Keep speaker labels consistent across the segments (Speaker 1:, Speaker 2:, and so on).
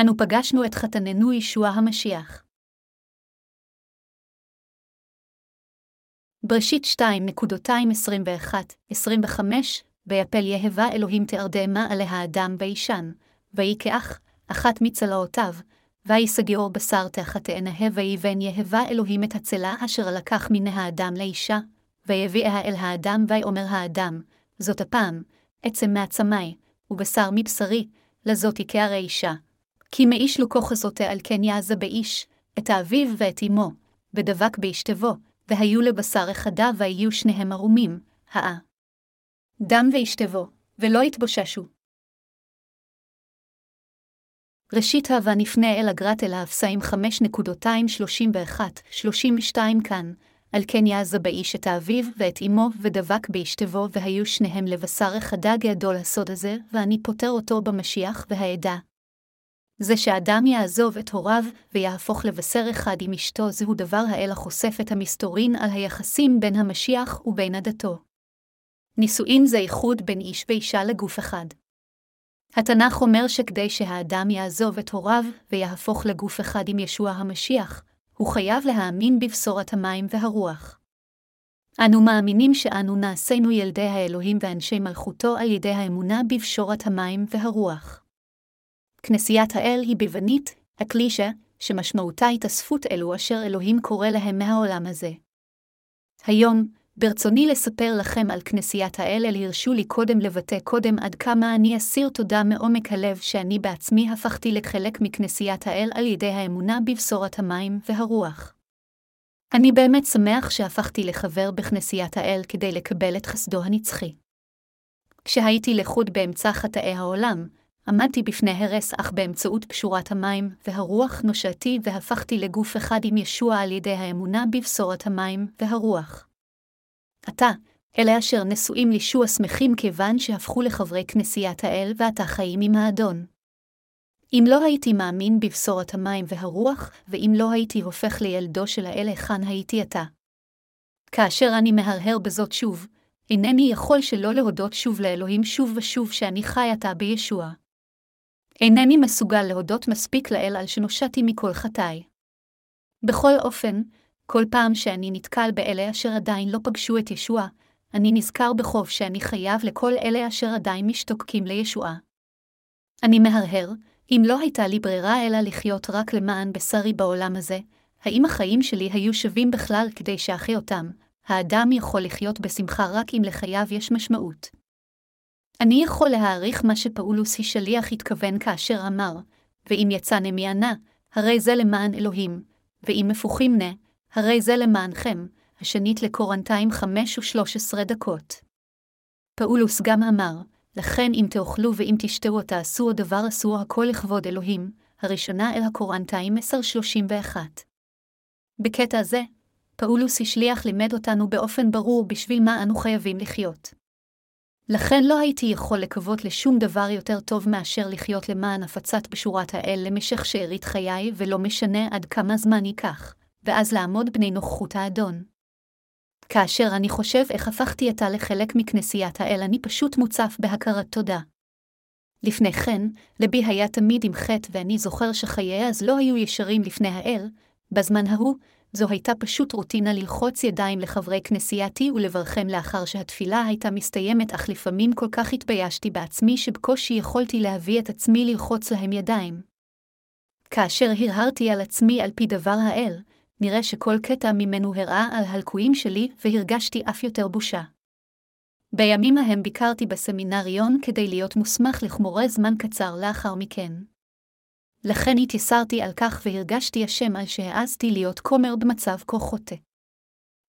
Speaker 1: אנו פגשנו את חתננו ישוע המשיח. בראשית 2.221-25, ויפל יהבה אלוהים תרדמה עליה האדם וישן, ויהי כאח, אחת מצלעותיו, ויסגיעור בשר תחת עיניהם, ויבן יהבה אלוהים את הצלה אשר לקח מן האדם לאישה, ויביאה אל האדם, ויאמר האדם, זאת הפעם, עצם מעצמי, ובשר מבשרי, לזאת כהרי אישה. כי מאיש לוקו חזותה על כן יעזה באיש, את האביו ואת אמו, ודבק באשתבו, והיו לבשר אחד ויהיו שניהם ערומים, האה. דם ואשתבו, ולא יתבוששו. ראשית הווה נפנה אל אגרת אל האפסאים 5.231-32 כאן, על כן יעזה באיש את האביו ואת אמו, ודבק באשתבו, והיו שניהם לבשר אחד גדול הסוד הזה, ואני פוטר אותו במשיח והעדה. זה שאדם יעזוב את הוריו, ויהפוך לבשר אחד עם אשתו, זהו דבר האל החושף את המסתורין על היחסים בין המשיח ובין עדתו. נישואין זה איחוד בין איש ואישה לגוף אחד. התנ"ך אומר שכדי שהאדם יעזוב את הוריו ויהפוך לגוף אחד עם ישוע המשיח, הוא חייב להאמין בבשורת המים והרוח. אנו מאמינים שאנו נעשינו ילדי האלוהים ואנשי מלכותו על ידי האמונה בבשורת המים והרוח. כנסיית האל היא ביוונית, הקלישה, שמשמעותה התאספות אלו אשר אלוהים קורא להם מהעולם הזה. היום, ברצוני לספר לכם על כנסיית האל, אל הרשו לי קודם לבטא קודם עד כמה אני אסיר תודה מעומק הלב שאני בעצמי הפכתי לחלק מכנסיית האל על ידי האמונה בבשורת המים והרוח. אני באמת שמח שהפכתי לחבר בכנסיית האל כדי לקבל את חסדו הנצחי. כשהייתי לחוד באמצע חטאי העולם, עמדתי בפני הרס אך באמצעות פשורת המים והרוח נושעתי והפכתי לגוף אחד עם ישוע על ידי האמונה בבשורת המים והרוח. עתה, אלה אשר נשואים לישוע שמחים כיוון שהפכו לחברי כנסיית האל ועתה חיים עם האדון. אם לא הייתי מאמין בבשורת המים והרוח, ואם לא הייתי הופך לילדו של האל היכן הייתי עתה. כאשר אני מהרהר בזאת שוב, אינני יכול שלא להודות שוב לאלוהים שוב ושוב שאני חי עתה בישוע. אינני מסוגל להודות מספיק לאל על שנושעתי מכל חטאי. בכל אופן, כל פעם שאני נתקל באלה אשר עדיין לא פגשו את ישוע, אני נזכר בחוב שאני חייב לכל אלה אשר עדיין משתוקקים לישועה. אני מהרהר, אם לא הייתה לי ברירה אלא לחיות רק למען בשרי בעולם הזה, האם החיים שלי היו שווים בכלל כדי שאחי אותם? האדם יכול לחיות בשמחה רק אם לחייו יש משמעות. אני יכול להעריך מה שפאולוס השליח התכוון כאשר אמר, ואם יצא נמיינה, הרי זה למען אלוהים, ואם מפוחים נה, הרי זה למענכם, השנית לקורנטיים חמש ושלוש עשרה דקות. פאולוס גם אמר, לכן אם תאכלו ואם תשתו או תעשו דבר אסור הכל לכבוד אלוהים, הראשונה אל הקורנטיים עשר שלושים ואחת. בקטע זה, פאולוס השליח לימד אותנו באופן ברור בשביל מה אנו חייבים לחיות. לכן לא הייתי יכול לקוות לשום דבר יותר טוב מאשר לחיות למען הפצת בשורת האל למשך שארית חיי, ולא משנה עד כמה זמן ייקח, ואז לעמוד בני נוכחות האדון. כאשר אני חושב איך הפכתי עתה לחלק מכנסיית האל, אני פשוט מוצף בהכרת תודה. לפני כן, לבי היה תמיד עם חטא, ואני זוכר שחיי אז לא היו ישרים לפני האל, בזמן ההוא, זו הייתה פשוט רוטינה ללחוץ ידיים לחברי כנסייתי ולברכם לאחר שהתפילה הייתה מסתיימת, אך לפעמים כל כך התביישתי בעצמי שבקושי יכולתי להביא את עצמי ללחוץ להם ידיים. כאשר הרהרתי על עצמי על פי דבר האל, נראה שכל קטע ממנו הראה על הלקויים שלי, והרגשתי אף יותר בושה. בימים ההם ביקרתי בסמינריון כדי להיות מוסמך לכמורה זמן קצר לאחר מכן. לכן התייסרתי על כך והרגשתי אשם על שהעזתי להיות כומר במצב כה חוטא.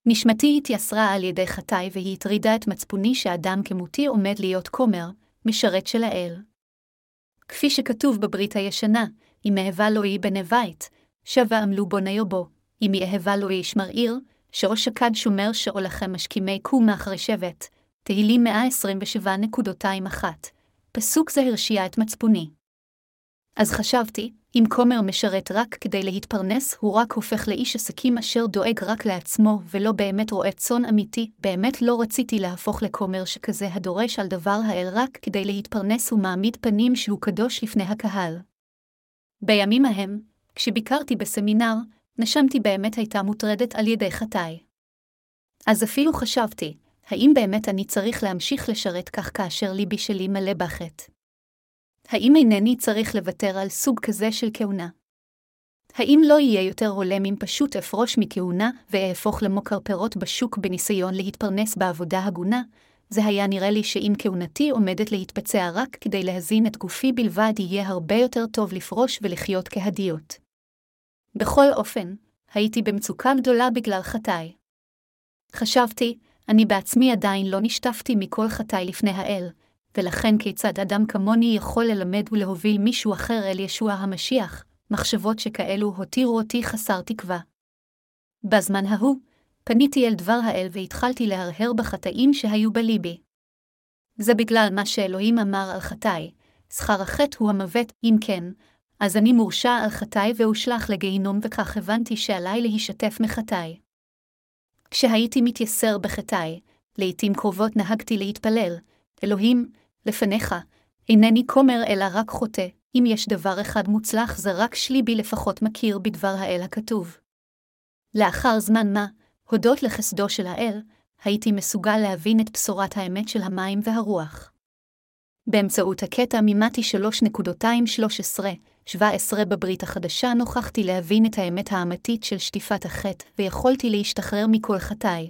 Speaker 1: נשמתי התייסרה על ידי חטאי והיא הטרידה את מצפוני שאדם כמותי עומד להיות כומר, משרת של האל. כפי שכתוב בברית הישנה, אם אהבה לו היא בני בית, שבה עמלו בוני בו, אם יאהבה לו איש מרעיר, שאו שקד שומר שאו לכם משכימי קום מאחרי שבט, תהילים 127.21. פסוק זה הרשיע את מצפוני. אז חשבתי, אם כומר משרת רק כדי להתפרנס, הוא רק הופך לאיש עסקים אשר דואג רק לעצמו, ולא באמת רואה צאן אמיתי, באמת לא רציתי להפוך לכומר שכזה הדורש על דבר האל רק כדי להתפרנס ומעמיד פנים שהוא קדוש לפני הקהל. בימים ההם, כשביקרתי בסמינר, נשמתי באמת הייתה מוטרדת על ידי חטאי. אז אפילו חשבתי, האם באמת אני צריך להמשיך לשרת כך כאשר ליבי שלי מלא בחטא? האם אינני צריך לוותר על סוג כזה של כהונה? האם לא יהיה יותר הולם אם פשוט אפרוש מכהונה ואהפוך למוכר פירות בשוק בניסיון להתפרנס בעבודה הגונה? זה היה נראה לי שאם כהונתי עומדת להתבצע רק כדי להזין את גופי בלבד, יהיה הרבה יותר טוב לפרוש ולחיות כהדיות. בכל אופן, הייתי במצוקה גדולה בגלל חטאי. חשבתי, אני בעצמי עדיין לא נשטפתי מכל חטאי לפני האל, ולכן כיצד אדם כמוני יכול ללמד ולהוביל מישהו אחר אל ישוע המשיח, מחשבות שכאלו הותירו אותי חסר תקווה. בזמן ההוא, פניתי אל דבר האל והתחלתי להרהר בחטאים שהיו בליבי. זה בגלל מה שאלוהים אמר על חטאי, שכר החטא הוא המוות, אם כן, אז אני מורשע על חטאי ואושלח לגיהינום וכך הבנתי שעליי להישתף מחטאי. כשהייתי מתייסר בחטאי, לעתים קרובות נהגתי להתפלל, אלוהים, לפניך, אינני כומר אלא רק חוטא, אם יש דבר אחד מוצלח זה רק שליבי לפחות מכיר בדבר האל הכתוב. לאחר זמן מה, הודות לחסדו של האל, הייתי מסוגל להבין את בשורת האמת של המים והרוח. באמצעות הקטע מימדתי 3.213-17 בברית החדשה נוכחתי להבין את האמת האמיתית של שטיפת החטא, ויכולתי להשתחרר מכל חטאי.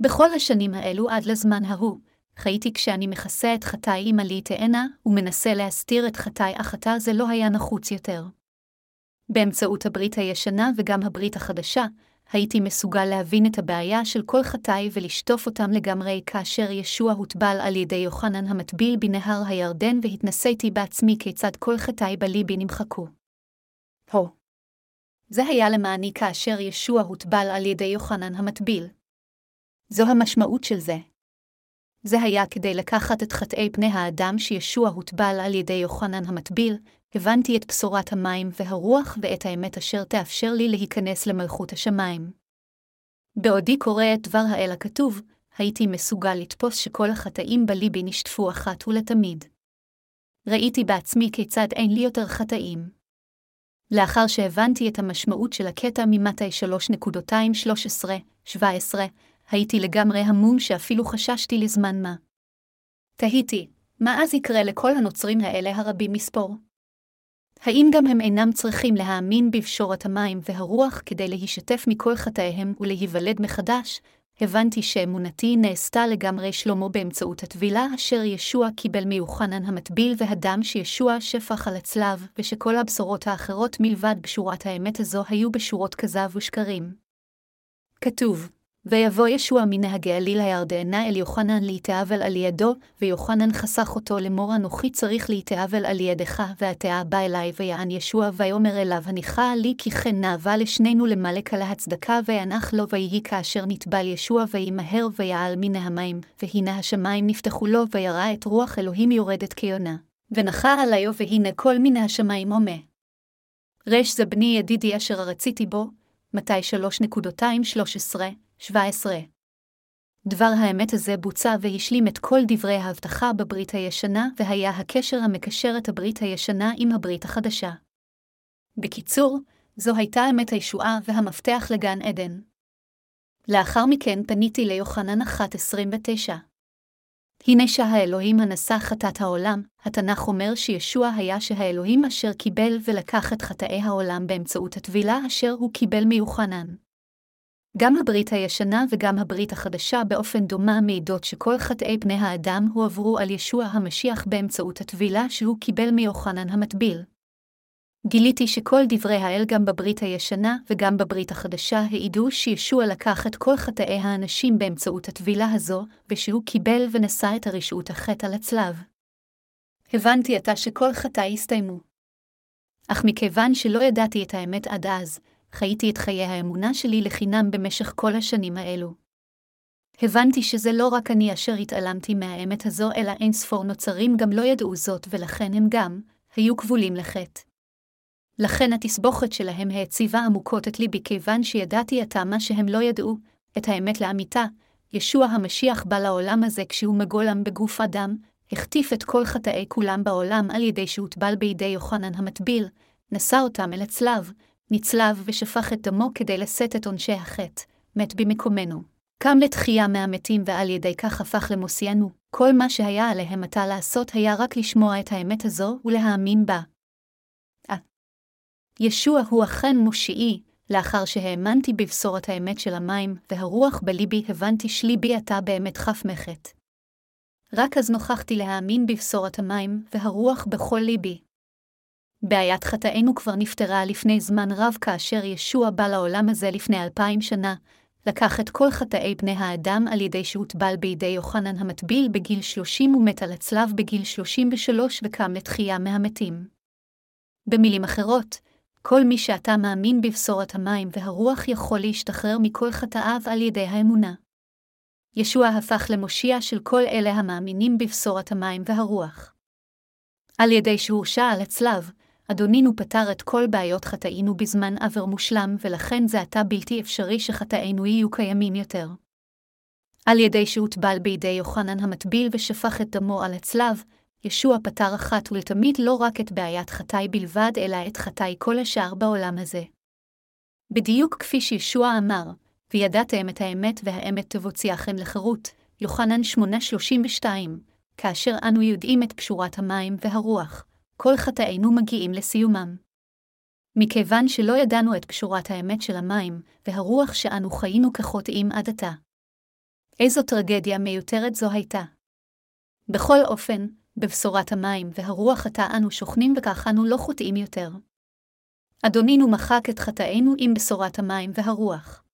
Speaker 1: בכל השנים האלו עד לזמן ההוא, חייתי כשאני מכסה את חטאי עם עלי תאנה, ומנסה להסתיר את חטאי אך עתה זה לא היה נחוץ יותר. באמצעות הברית הישנה וגם הברית החדשה, הייתי מסוגל להבין את הבעיה של כל חטאי ולשטוף אותם לגמרי כאשר ישוע הוטבל על ידי יוחנן המטביל בנהר הירדן והתנסיתי בעצמי כיצד כל חטאי בליבי נמחקו. הו. זה היה למעני כאשר ישוע הוטבל על ידי יוחנן המטביל. זו המשמעות של זה. זה היה כדי לקחת את חטאי פני האדם שישוע הוטבל על ידי יוחנן המטביל, הבנתי את בשורת המים והרוח ואת האמת אשר תאפשר לי להיכנס למלכות השמיים. בעודי קורא את דבר האל הכתוב, הייתי מסוגל לתפוס שכל החטאים בליבי נשטפו אחת ולתמיד. ראיתי בעצמי כיצד אין לי יותר חטאים. לאחר שהבנתי את המשמעות של הקטע ממתי 3.213-17, הייתי לגמרי המום שאפילו חששתי לזמן מה. תהיתי, מה אז יקרה לכל הנוצרים האלה הרבים מספור? האם גם הם אינם צריכים להאמין בפשורת המים והרוח כדי להישתף מכל חטאיהם ולהיוולד מחדש? הבנתי שאמונתי נעשתה לגמרי שלמה באמצעות הטבילה אשר ישוע קיבל מיוחנן המטביל והדם שישוע שפך על הצלב, ושכל הבשורות האחרות מלבד בשורת האמת הזו היו בשורות כזב ושקרים. כתוב, ויבוא ישוע מנהגי עליל הירדנה אל יוחנן להתאבל על ידו, ויוחנן חסך אותו לאמור אנוכי צריך להתאבל על ידך, והתאה בא אלי ויען ישוע ויאמר אליו הניחה לי כי כן נאווה לשנינו למלק על ההצדקה וינח לו ויהי כאשר נטבל ישוע וימהר ויעל מן המים, והנה השמיים נפתחו לו וירא את רוח אלוהים יורדת כיונה. ונחה עליו והנה כל מן השמיים הומה. רש זה בני ידידי אשר רציתי בו, מתי 3.213 17. דבר האמת הזה בוצע והשלים את כל דברי ההבטחה בברית הישנה, והיה הקשר המקשר את הברית הישנה עם הברית החדשה. בקיצור, זו הייתה אמת הישועה והמפתח לגן עדן. לאחר מכן פניתי ליוחנן 1.29. הנה שהאלוהים הנשא חטאת העולם, התנ"ך אומר שישוע היה שהאלוהים אשר קיבל ולקח את חטאי העולם באמצעות הטבילה אשר הוא קיבל מיוחנן. גם הברית הישנה וגם הברית החדשה באופן דומה מעידות שכל חטאי פני האדם הועברו על ישוע המשיח באמצעות הטבילה שהוא קיבל מיוחנן המטביל. גיליתי שכל דברי האל גם בברית הישנה וגם בברית החדשה העידו שישוע לקח את כל חטאי האנשים באמצעות הטבילה הזו, ושהוא קיבל ונשא את הרשעות החטא על הצלב. הבנתי עתה שכל חטאי הסתיימו. אך מכיוון שלא ידעתי את האמת עד אז, חייתי את חיי האמונה שלי לחינם במשך כל השנים האלו. הבנתי שזה לא רק אני אשר התעלמתי מהאמת הזו, אלא אין ספור נוצרים גם לא ידעו זאת, ולכן הם גם היו כבולים לחטא. לכן התסבוכת שלהם העציבה עמוקות את ליבי, כיוון שידעתי עתה מה שהם לא ידעו, את האמת לאמיתה, ישוע המשיח בא לעולם הזה כשהוא מגולם בגוף אדם, החטיף את כל חטאי כולם בעולם על ידי שהוטבל בידי יוחנן המטביל, נשא אותם אל הצלב, נצלב ושפך את דמו כדי לשאת את עונשי החטא, מת במקומנו. קם לתחייה מהמתים ועל ידי כך הפך למוסיינו. כל מה שהיה עליהם עתה לעשות היה רק לשמוע את האמת הזו ולהאמין בה. 아. ישוע הוא אכן מושיעי, לאחר שהאמנתי בבשורת האמת של המים, והרוח בליבי הבנתי שליבי עתה באמת חף מחט. רק אז נוכחתי להאמין בבשורת המים, והרוח בכל ליבי. בעיית חטאינו כבר נפתרה לפני זמן רב כאשר ישוע בא לעולם הזה לפני אלפיים שנה, לקח את כל חטאי בני האדם על ידי שהוטבל בידי יוחנן המטביל בגיל שלושים ומת על הצלב בגיל שלושים ושלוש וקם לתחייה מהמתים. במילים אחרות, כל מי שאתה מאמין בבשורת המים והרוח יכול להשתחרר מכל חטאיו על ידי האמונה. ישוע הפך למושיע של כל אלה המאמינים בבשורת המים והרוח. על ידי שהורשע על הצלב, אדונינו פתר את כל בעיות חטאינו בזמן עבר מושלם, ולכן זה עתה בלתי אפשרי שחטאינו יהיו קיימים יותר. על ידי שהוטבל בידי יוחנן המטביל ושפך את דמו על הצלב, ישוע פתר אחת ולתמיד לא רק את בעיית חטאי בלבד, אלא את חטאי כל השאר בעולם הזה. בדיוק כפי שישוע אמר, וידעתם את האמת והאמת תבוציאכם לחירות, יוחנן 8:32, כאשר אנו יודעים את פשורת המים והרוח, כל חטאינו מגיעים לסיומם. מכיוון שלא ידענו את פשורת האמת של המים, והרוח שאנו חיינו כחוטאים עד עתה. איזו טרגדיה מיותרת זו הייתה. בכל אופן, בבשורת המים והרוח עתה אנו שוכנים וכך אנו לא חוטאים יותר. אדונינו מחק את חטאינו עם בשורת המים והרוח.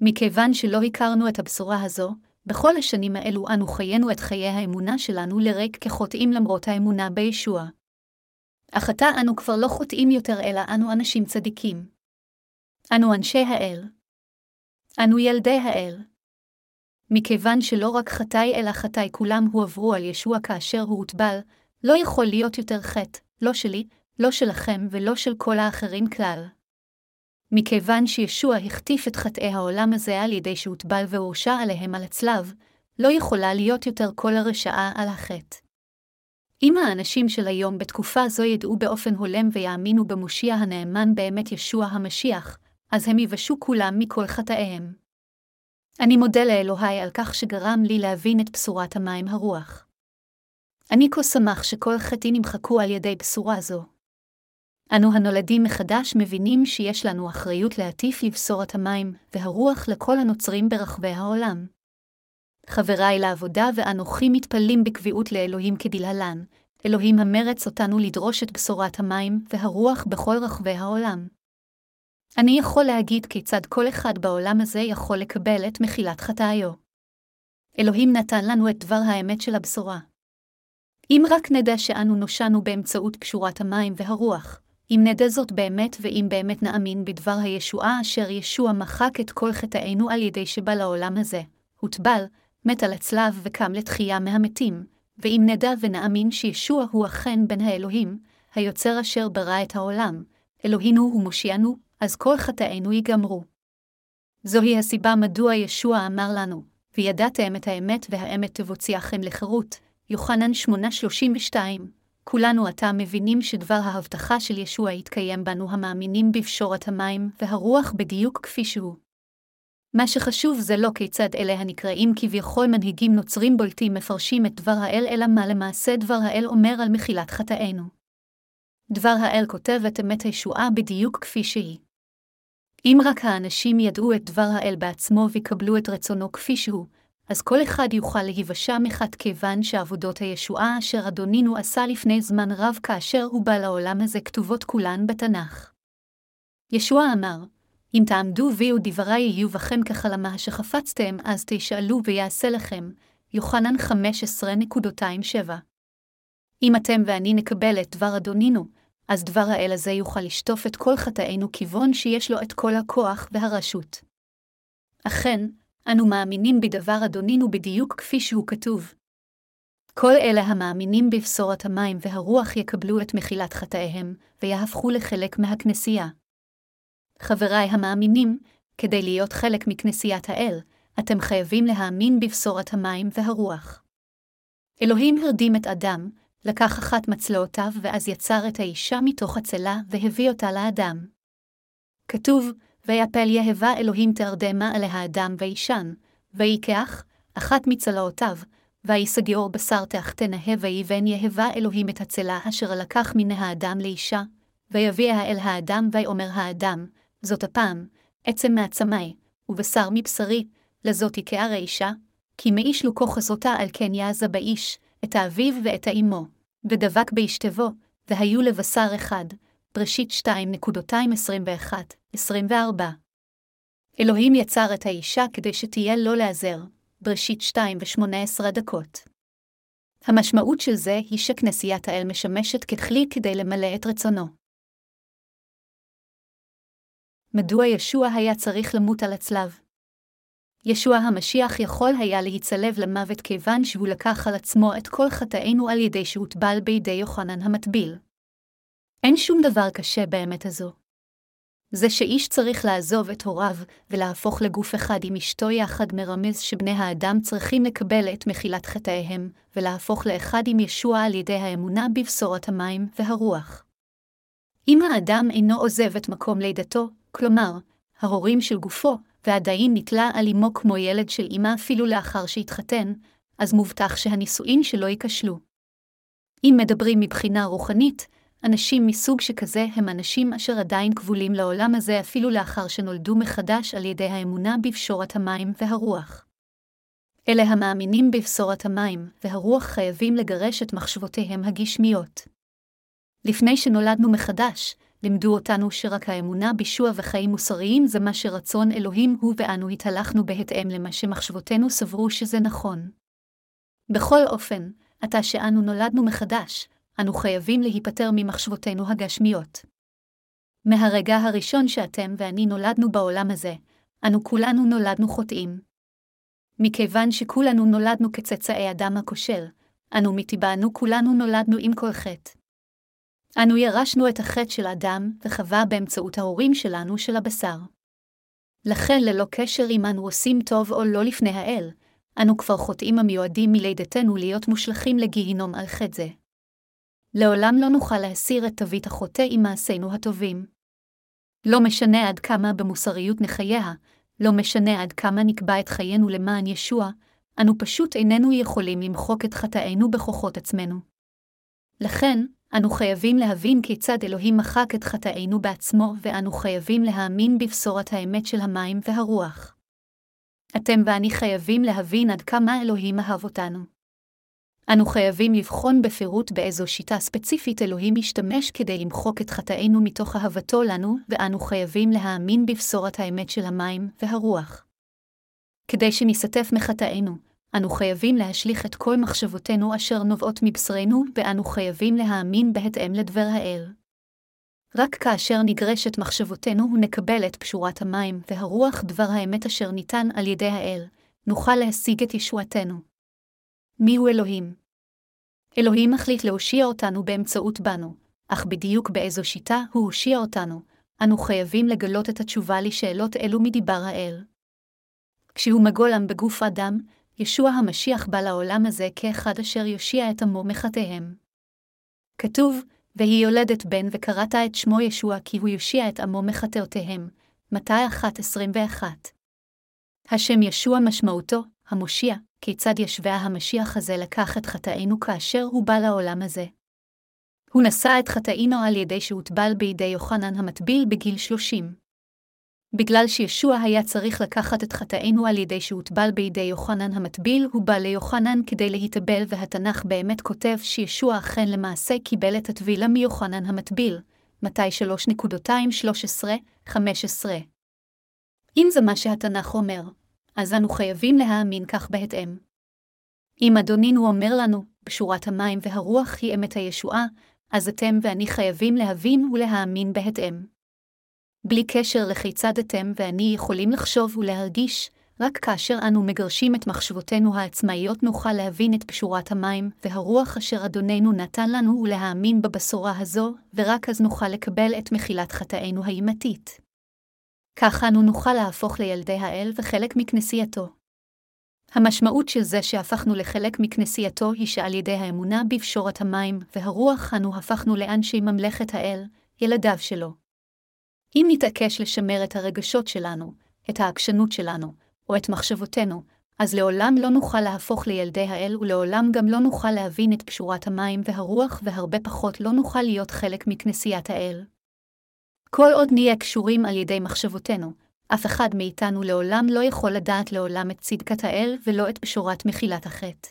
Speaker 1: מכיוון שלא הכרנו את הבשורה הזו, בכל השנים האלו אנו חיינו את חיי האמונה שלנו לריק כחוטאים למרות האמונה בישוע. אך עתה אנו כבר לא חוטאים יותר אלא אנו אנשים צדיקים. אנו אנשי האל. אנו ילדי האל. מכיוון שלא רק חטאי אלא חטאי כולם הועברו על ישוע כאשר הוא הוטבל, לא יכול להיות יותר חטא, לא שלי, לא שלכם ולא של כל האחרים כלל. מכיוון שישוע החטיף את חטאי העולם הזה על ידי שהוטבל והורשע עליהם על הצלב, לא יכולה להיות יותר כל הרשעה על החטא. אם האנשים של היום בתקופה זו ידעו באופן הולם ויאמינו במושיע הנאמן באמת ישוע המשיח, אז הם יבשו כולם מכל חטאיהם. אני מודה לאלוהי על כך שגרם לי להבין את בשורת המים הרוח. אני כה שמח שכל חטאי נמחקו על ידי בשורה זו. אנו הנולדים מחדש מבינים שיש לנו אחריות להטיף לבשורת המים והרוח לכל הנוצרים ברחבי העולם. חבריי לעבודה ואנוכי מתפללים בקביעות לאלוהים כדלהלן, אלוהים המרץ אותנו לדרוש את בשורת המים והרוח בכל רחבי העולם. אני יכול להגיד כיצד כל אחד בעולם הזה יכול לקבל את מחילת חטאיו. אלוהים נתן לנו את דבר האמת של הבשורה. אם רק נדע שאנו נושענו באמצעות קשורת המים והרוח, אם נדע זאת באמת ואם באמת נאמין בדבר הישועה אשר ישוע מחק את כל חטאינו על ידי שבא לעולם הזה, הוטבל, מת על הצלב וקם לתחייה מהמתים, ואם נדע ונאמין שישוע הוא אכן בן האלוהים, היוצר אשר ברא את העולם, אלוהינו ומושיענו, אז כל חטאינו ייגמרו. זוהי הסיבה מדוע ישוע אמר לנו, וידעתם את האמת והאמת תבוציאכם לחירות, יוחנן 8:32. כולנו עתה מבינים שדבר ההבטחה של ישוע יתקיים בנו המאמינים בפשורת המים והרוח בדיוק כפי שהוא. מה שחשוב זה לא כיצד אלה הנקראים כביכול מנהיגים נוצרים בולטים מפרשים את דבר האל, אלא מה למעשה דבר האל אומר על מחילת חטאינו. דבר האל כותב את אמת הישועה בדיוק כפי שהיא. אם רק האנשים ידעו את דבר האל בעצמו ויקבלו את רצונו כפי שהוא, אז כל אחד יוכל להיוושע מחת כיוון שעבודות הישועה אשר אדונינו עשה לפני זמן רב כאשר הוא בא לעולם הזה כתובות כולן בתנ"ך. ישוע אמר, אם תעמדו ויהיו דברי יהיו בכם כחלמה שחפצתם, אז תשאלו ויעשה לכם. יוחנן 15.27 אם אתם ואני נקבל את דבר אדונינו, אז דבר האל הזה יוכל לשטוף את כל חטאינו כיוון שיש לו את כל הכוח והרשות. אכן, אנו מאמינים בדבר אדונינו בדיוק כפי שהוא כתוב. כל אלה המאמינים בבשורת המים והרוח יקבלו את מחילת חטאיהם, ויהפכו לחלק מהכנסייה. חבריי המאמינים, כדי להיות חלק מכנסיית האל, אתם חייבים להאמין בבשורת המים והרוח. אלוהים הרדים את אדם, לקח אחת מצלעותיו ואז יצר את האישה מתוך הצלה והביא אותה לאדם. כתוב, ויפל יהבה אלוהים תרדמה על האדם וישן, ויקח, אחת מצלעותיו, ויסגיעור בשר תחתנה ויבן יהבה אלוהים את הצלה אשר לקח מן האדם לאישה, ויביאה אל האדם ויאמר האדם, זאת הפעם, עצם מעצמי, ובשר מבשרי, לזאת יקער האישה, כי מאיש לוקו חזותה על כן יעזה באיש, את האביו ואת האמו, ודבק באשתבו, והיו לבשר אחד, בראשית 2.221-24. אלוהים יצר את האישה כדי שתהיה לו לעזר, בראשית 2 ו-18 דקות. המשמעות של זה היא שכנסיית האל משמשת ככלי כדי למלא את רצונו. מדוע ישוע היה צריך למות על הצלב? ישוע המשיח יכול היה להצלב למוות כיוון שהוא לקח על עצמו את כל חטאינו על ידי שהוטבל בידי יוחנן המטביל. אין שום דבר קשה באמת הזו. זה שאיש צריך לעזוב את הוריו ולהפוך לגוף אחד עם אשתו יחד מרמז שבני האדם צריכים לקבל את מחילת חטאיהם, ולהפוך לאחד עם ישוע על ידי האמונה בבשורת המים והרוח. אם האדם אינו עוזב את מקום לידתו, כלומר, ההורים של גופו, ועדיין נתלה על אמו כמו ילד של אמה אפילו לאחר שהתחתן, אז מובטח שהנישואין שלו ייכשלו. אם מדברים מבחינה רוחנית, אנשים מסוג שכזה הם אנשים אשר עדיין כבולים לעולם הזה אפילו לאחר שנולדו מחדש על ידי האמונה בבשורת המים והרוח. אלה המאמינים בבשורת המים והרוח חייבים לגרש את מחשבותיהם הגשמיות. לפני שנולדנו מחדש, לימדו אותנו שרק האמונה בישוע וחיים מוסריים זה מה שרצון אלוהים הוא ואנו התהלכנו בהתאם למה שמחשבותינו סברו שזה נכון. בכל אופן, עתה שאנו נולדנו מחדש, אנו חייבים להיפטר ממחשבותינו הגשמיות. מהרגע הראשון שאתם ואני נולדנו בעולם הזה, אנו כולנו נולדנו חוטאים. מכיוון שכולנו נולדנו כצאצאי אדם הכושל, אנו מטבענו כולנו נולדנו עם כל חטא. אנו ירשנו את החטא של אדם וחווה באמצעות ההורים שלנו של הבשר. לכן ללא קשר אם אנו עושים טוב או לא לפני האל, אנו כבר חוטאים המיועדים מלידתנו להיות מושלכים לגיהינום על חטא זה. לעולם לא נוכל להסיר את תווית החוטא עם מעשינו הטובים. לא משנה עד כמה במוסריות נחייה, לא משנה עד כמה נקבע את חיינו למען ישוע, אנו פשוט איננו יכולים למחוק את חטאינו בכוחות עצמנו. לכן, אנו חייבים להבין כיצד אלוהים מחק את חטאינו בעצמו, ואנו חייבים להאמין בבשורת האמת של המים והרוח. אתם ואני חייבים להבין עד כמה אלוהים אהב אותנו. אנו חייבים לבחון בפירוט באיזו שיטה ספציפית אלוהים משתמש כדי למחוק את חטאינו מתוך אהבתו לנו, ואנו חייבים להאמין בבשורת האמת של המים והרוח. כדי שנסתף מחטאינו, אנו חייבים להשליך את כל מחשבותינו אשר נובעות מבשרנו, ואנו חייבים להאמין בהתאם לדבר האל. רק כאשר נגרשת מחשבותינו ונקבל את פשורת המים והרוח דבר האמת אשר ניתן על ידי האל, נוכל להשיג את ישועתנו. מיהו אלוהים? אלוהים מחליט להושיע אותנו באמצעות בנו, אך בדיוק באיזו שיטה הוא הושיע אותנו, אנו חייבים לגלות את התשובה לשאלות אלו מדיבר האל. כשהוא מגולם בגוף אדם, ישוע המשיח בא לעולם הזה כאחד אשר יושיע את עמו מחטאיהם. כתוב, והיא יולדת בן וקראת את שמו ישוע כי הוא יושיע את עמו מחטאותיהם, מתי 1.21. השם ישוע משמעותו, המושיע, כיצד ישווה המשיח הזה לקח את חטאינו כאשר הוא בא לעולם הזה. הוא נשא את חטאינו על ידי שהוטבל בידי יוחנן המטביל בגיל שלושים. בגלל שישוע היה צריך לקחת את חטאינו על ידי שהוטבל בידי יוחנן המטביל, הוא בא ליוחנן כדי להתאבל, והתנ"ך באמת כותב שישוע אכן למעשה קיבל את הטבילה מיוחנן המטביל, מתי 3.213-15. אם זה מה שהתנ"ך אומר, אז אנו חייבים להאמין כך בהתאם. אם אדונינו אומר לנו, בשורת המים והרוח היא אמת הישועה, אז אתם ואני חייבים להבין ולהאמין בהתאם. בלי קשר לכיצד אתם ואני יכולים לחשוב ולהרגיש, רק כאשר אנו מגרשים את מחשבותינו העצמאיות נוכל להבין את פשורת המים והרוח אשר אדוננו נתן לנו ולהאמין בבשורה הזו, ורק אז נוכל לקבל את מחילת חטאינו האימתית. כך אנו נוכל להפוך לילדי האל וחלק מכנסייתו. המשמעות של זה שהפכנו לחלק מכנסייתו היא שעל ידי האמונה בפשורת המים והרוח אנו הפכנו לאנשי ממלכת האל, ילדיו שלו. אם נתעקש לשמר את הרגשות שלנו, את העקשנות שלנו, או את מחשבותינו, אז לעולם לא נוכל להפוך לילדי האל, ולעולם גם לא נוכל להבין את פשורת המים והרוח, והרבה פחות לא נוכל להיות חלק מכנסיית האל. כל עוד נהיה קשורים על ידי מחשבותינו, אף אחד מאיתנו לעולם לא יכול לדעת לעולם את צדקת האל ולא את פשורת מחילת החטא.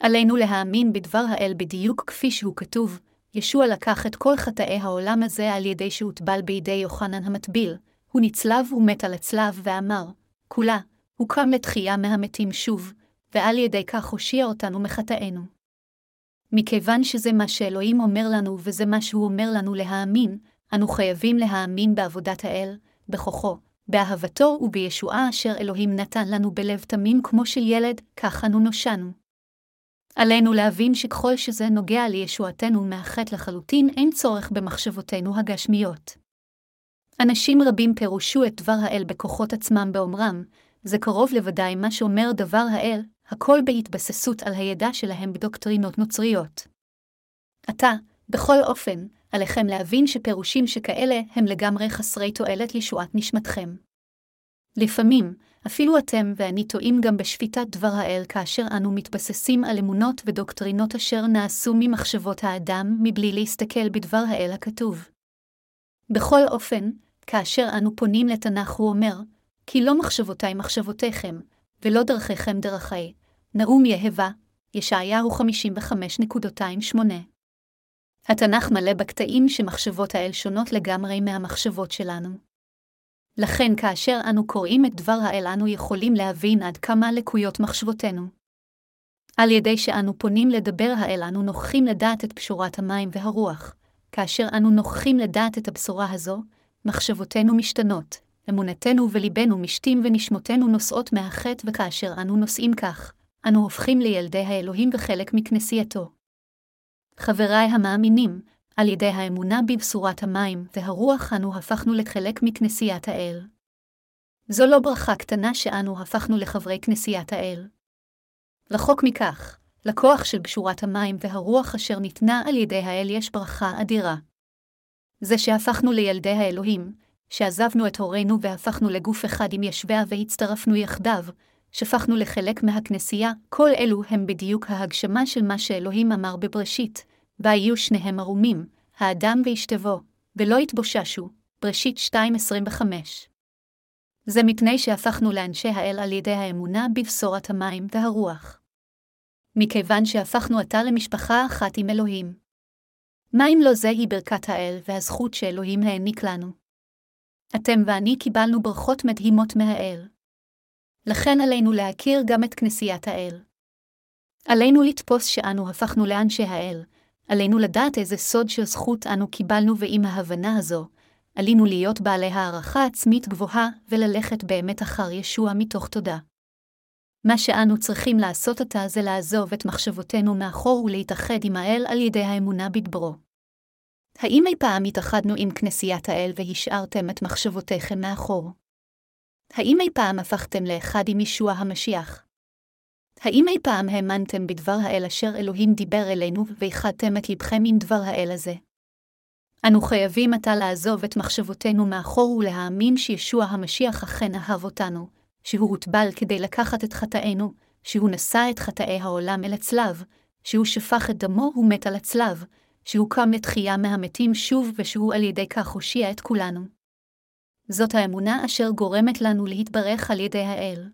Speaker 1: עלינו להאמין בדבר האל בדיוק כפי שהוא כתוב, ישוע לקח את כל חטאי העולם הזה על ידי שהוטבל בידי יוחנן המטביל, הוא נצלב ומת על הצלב ואמר, כולה, הוא קם לתחייה מהמתים שוב, ועל ידי כך הושיע אותנו מחטאינו. מכיוון שזה מה שאלוהים אומר לנו וזה מה שהוא אומר לנו להאמין, אנו חייבים להאמין בעבודת האל, בכוחו, באהבתו ובישועה אשר אלוהים נתן לנו בלב תמים כמו של ילד, כך אנו נושענו. עלינו להבין שככל שזה נוגע לישועתנו מהחטא לחלוטין, אין צורך במחשבותינו הגשמיות. אנשים רבים פירשו את דבר האל בכוחות עצמם באומרם, זה קרוב לוודאי מה שאומר דבר האל, הכל בהתבססות על הידע שלהם בדוקטרינות נוצריות. עתה, בכל אופן, עליכם להבין שפירושים שכאלה הם לגמרי חסרי תועלת לישועת נשמתכם. לפעמים, אפילו אתם ואני טועים גם בשפיטת דבר האל כאשר אנו מתבססים על אמונות ודוקטרינות אשר נעשו ממחשבות האדם מבלי להסתכל בדבר האל הכתוב. בכל אופן, כאשר אנו פונים לתנ"ך הוא אומר, כי לא מחשבותי מחשבותיכם, ולא דרכיכם דרכי. נאום יהבה, ישעיהו 55.28 התנ"ך מלא בקטעים שמחשבות האל שונות לגמרי מהמחשבות שלנו. לכן כאשר אנו קוראים את דבר האל אנו יכולים להבין עד כמה לקויות מחשבותינו. על ידי שאנו פונים לדבר האל אנו נוכחים לדעת את פשורת המים והרוח. כאשר אנו נוכחים לדעת את הבשורה הזו, מחשבותינו משתנות, אמונתנו וליבנו משתים ונשמותינו נושאות מהחטא וכאשר אנו נושאים כך, אנו הופכים לילדי האלוהים וחלק מכנסייתו. חבריי המאמינים, על ידי האמונה בבשורת המים והרוח אנו הפכנו לחלק מכנסיית האל. זו לא ברכה קטנה שאנו הפכנו לחברי כנסיית האל. רחוק מכך, לכוח של בשורת המים והרוח אשר ניתנה על ידי האל יש ברכה אדירה. זה שהפכנו לילדי האלוהים, שעזבנו את הורינו והפכנו לגוף אחד עם ישביה והצטרפנו יחדיו, שפכנו לחלק מהכנסייה, כל אלו הם בדיוק ההגשמה של מה שאלוהים אמר בבראשית, בה יהיו שניהם ערומים, האדם ואשתבו, ולא יתבוששו, בראשית 2.25. זה מפני שהפכנו לאנשי האל על ידי האמונה בבשורת המים והרוח. מכיוון שהפכנו עתה למשפחה אחת עם אלוהים. מה אם לא זהי ברכת האל והזכות שאלוהים העניק לנו? אתם ואני קיבלנו ברכות מדהימות מהאל. לכן עלינו להכיר גם את כנסיית האל. עלינו לתפוס שאנו הפכנו לאנשי האל, עלינו לדעת איזה סוד של זכות אנו קיבלנו ועם ההבנה הזו, עלינו להיות בעלי הערכה עצמית גבוהה וללכת באמת אחר ישוע מתוך תודה. מה שאנו צריכים לעשות עתה זה לעזוב את מחשבותינו מאחור ולהתאחד עם האל על ידי האמונה בדברו. האם אי פעם התאחדנו עם כנסיית האל והשארתם את מחשבותיכם מאחור? האם אי פעם הפכתם לאחד עם ישוע המשיח? האם אי פעם האמנתם בדבר האל אשר אלוהים דיבר אלינו ואיחדתם את לבכם עם דבר האל הזה? אנו חייבים עתה לעזוב את מחשבותינו מאחור ולהאמין שישוע המשיח אכן אהב אותנו, שהוא הוטבל כדי לקחת את חטאינו, שהוא נשא את חטאי העולם אל הצלב, שהוא שפך את דמו ומת על הצלב, שהוא קם לתחייה מהמתים שוב ושהוא על ידי כך הושיע את כולנו. זאת האמונה אשר גורמת לנו להתברך על ידי האל.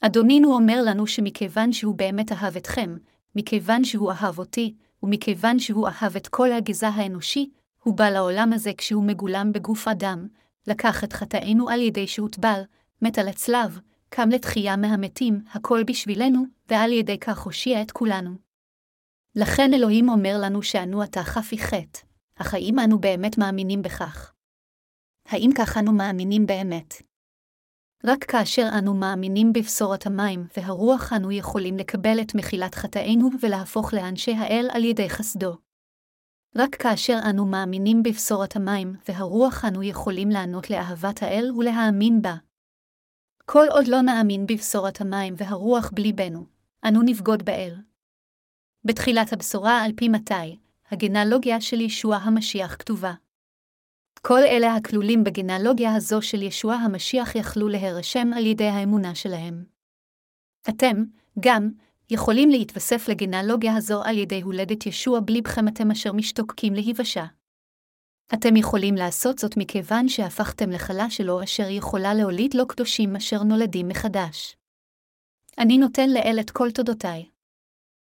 Speaker 1: אדונינו אומר לנו שמכיוון שהוא באמת אהב אתכם, מכיוון שהוא אהב אותי, ומכיוון שהוא אהב את כל הגזע האנושי, הוא בא לעולם הזה כשהוא מגולם בגוף אדם, לקח את חטאינו על ידי שהוטבל, מת על הצלב, קם לתחייה מהמתים, הכל בשבילנו, ועל ידי כך הושיע את כולנו. לכן אלוהים אומר לנו שאנו עתה חפי חטא, אך האם אנו באמת מאמינים בכך? האם כך אנו מאמינים באמת? רק כאשר אנו מאמינים בבשורת המים והרוח אנו יכולים לקבל את מחילת חטאינו ולהפוך לאנשי האל על ידי חסדו. רק כאשר אנו מאמינים בבשורת המים והרוח אנו יכולים לענות לאהבת האל ולהאמין בה. כל עוד לא נאמין בבשורת המים והרוח בליבנו, אנו נבגוד באל. בתחילת הבשורה על פי מתי, הגנלוגיה של ישוע המשיח כתובה. כל אלה הכלולים בגנלוגיה הזו של ישוע המשיח יכלו להירשם על ידי האמונה שלהם. אתם, גם, יכולים להתווסף לגנלוגיה הזו על ידי הולדת ישוע בליבכם אתם אשר משתוקקים להיוושע. אתם יכולים לעשות זאת מכיוון שהפכתם לכלה שלו אשר יכולה להוליד לו קדושים אשר נולדים מחדש. אני נותן לאל את כל תודותיי.